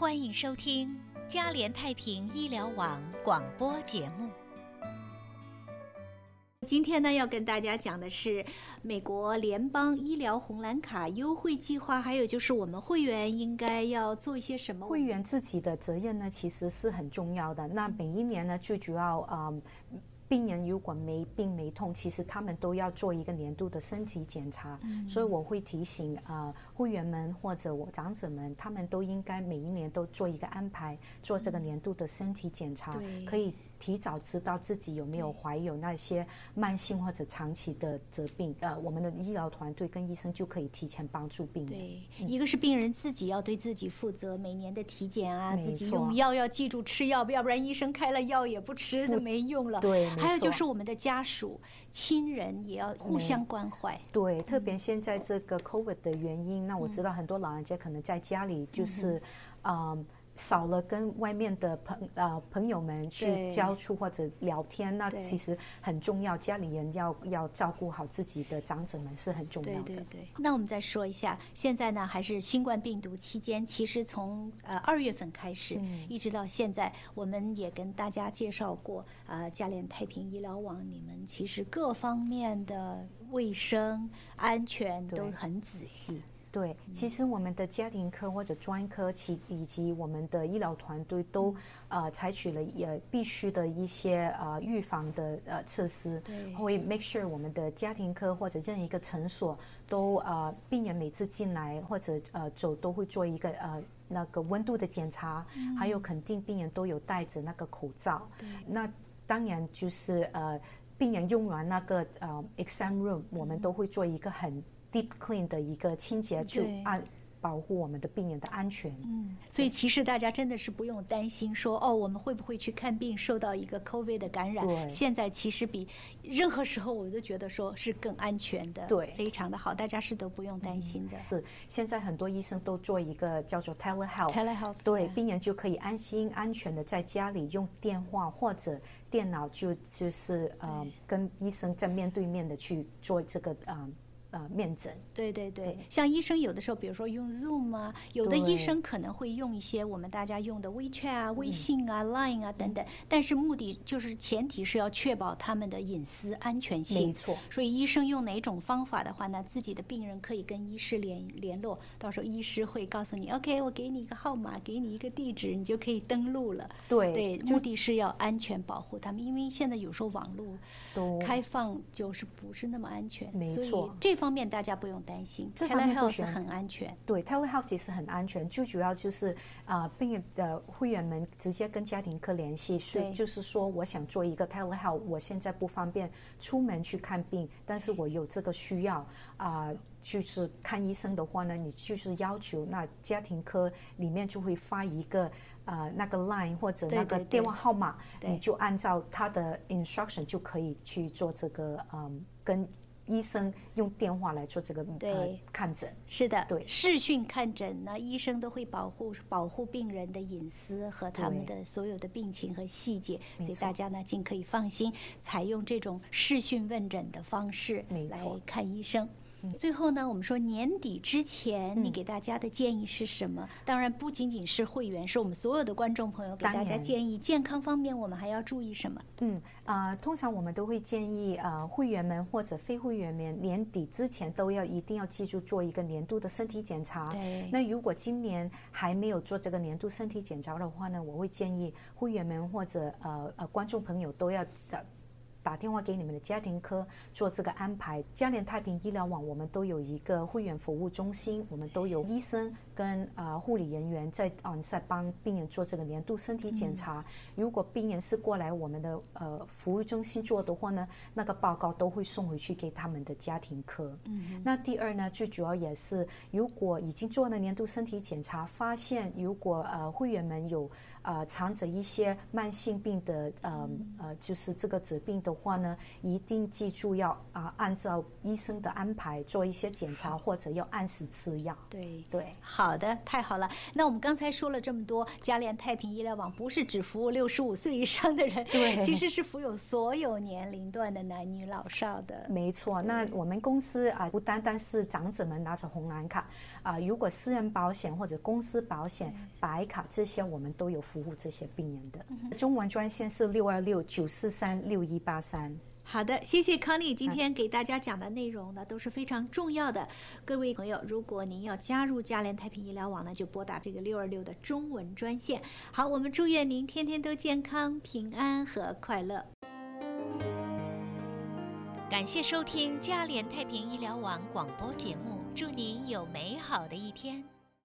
欢迎收听嘉联太平医疗网广播节目。今天呢，要跟大家讲的是美国联邦医疗红蓝卡优惠计划，还有就是我们会员应该要做一些什么。会员自己的责任呢，其实是很重要的。那每一年呢，最主要啊。病人如果没病没痛，其实他们都要做一个年度的身体检查，所以我会提醒啊会员们或者我长者们，他们都应该每一年都做一个安排，做这个年度的身体检查，可以。提早知道自己有没有怀有那些慢性或者长期的疾病，呃，我们的医疗团队跟医生就可以提前帮助病人。对，一个是病人自己要对自己负责，每年的体检啊，自己用药要记住吃药，要不然医生开了药也不吃就没用了。对，还有就是我们的家属、亲人也要互相关怀。对，特别现在这个 COVID 的原因，那我知道很多老人家可能在家里就是，嗯。少了跟外面的朋呃朋友们去交触或者聊天，那其实很重要。家里人要要照顾好自己的长者们是很重要的。对对对。那我们再说一下，现在呢还是新冠病毒期间，其实从呃二月份开始，一直到现在，我们也跟大家介绍过，呃，嘉联太平医疗网，你们其实各方面的卫生安全都很仔细。对，其实我们的家庭科或者专科，其以及我们的医疗团队都呃采取了也必须的一些呃预防的呃措施，会 make sure 我们的家庭科或者任何一个诊所都呃病人每次进来或者呃走都会做一个呃那个温度的检查，还有肯定病人都有戴着那个口罩。那当然就是呃病人用完那个呃 exam room，我们都会做一个很。Deep clean 的一个清洁，就按保护我们的病人的安全。嗯，所以其实大家真的是不用担心说哦，我们会不会去看病受到一个 COVID 的感染？对，现在其实比任何时候我都觉得说是更安全的，对，非常的好，大家是都不用担心的。是，现在很多医生都做一个叫做 telehealth，telehealth，对，病人就可以安心安全的在家里用电话或者电脑就就是呃跟医生在面对面的去做这个啊。呃，面诊。对对对，像医生有的时候，比如说用 Zoom 啊，有的医生可能会用一些我们大家用的 WeChat 啊、微信啊、Line 啊等等，但是目的就是前提是要确保他们的隐私安全性。没错。所以医生用哪种方法的话呢，自己的病人可以跟医师联联络，到时候医师会告诉你，OK，我给你一个号码，给你一个地址，你就可以登录了。对对，目的是要安全保护他们，因为现在有时候网络开放就是不是那么安全。没错。这方面大家不用担心，这方面不是很安全。对，telehealth 其实很安全，最主要就是啊，病人的会员们直接跟家庭科联系，是就是说，我想做一个 telehealth，我现在不方便出门去看病，但是我有这个需要啊，就是看医生的话呢，你就是要求那家庭科里面就会发一个呃那个 line 或者那个电话号码，你就按照他的 instruction 就可以去做这个嗯跟。医生用电话来做这个对。看诊，是的，对。视讯看诊呢，医生都会保护保护病人的隐私和他们的所有的病情和细节，所以大家呢尽可以放心，采用这种视讯问诊的方式来看医生。最后呢，我们说年底之前，你给大家的建议是什么？当然不仅仅是会员，是我们所有的观众朋友给大家建议。健康方面，我们还要注意什么？嗯啊，通常我们都会建议啊，会员们或者非会员们年底之前都要一定要记住做一个年度的身体检查。对。那如果今年还没有做这个年度身体检查的话呢，我会建议会员们或者呃呃观众朋友都要打电话给你们的家庭科做这个安排。嘉联太平医疗网，我们都有一个会员服务中心，我们都有医生跟啊护理人员在 on site 帮病人做这个年度身体检查。如果病人是过来我们的呃服务中心做的话呢，那个报告都会送回去给他们的家庭科。嗯。那第二呢，最主要也是，如果已经做了年度身体检查，发现如果呃会员们有呃藏着一些慢性病的呃呃就是这个疾病的。的话呢，一定记住要啊按照医生的安排做一些检查，或者要按时吃药。对对，好的，太好了。那我们刚才说了这么多，嘉联太平医疗网不是只服务六十五岁以上的人，对，其实是服务所有年龄段的男女老少的。没错，那我们公司啊，不单单是长者们拿着红蓝卡啊，如果私人保险或者公司保险白卡这些，我们都有服务这些病人的。中文专线是六二六九四三六一八三。好的，谢谢康丽今天给大家讲的内容呢都是非常重要的。各位朋友，如果您要加入嘉联太平医疗网呢，就拨打这个六二六的中文专线。好，我们祝愿您天天都健康、平安和快乐。感谢收听嘉联太平医疗网广播节目，祝您有美好的一天。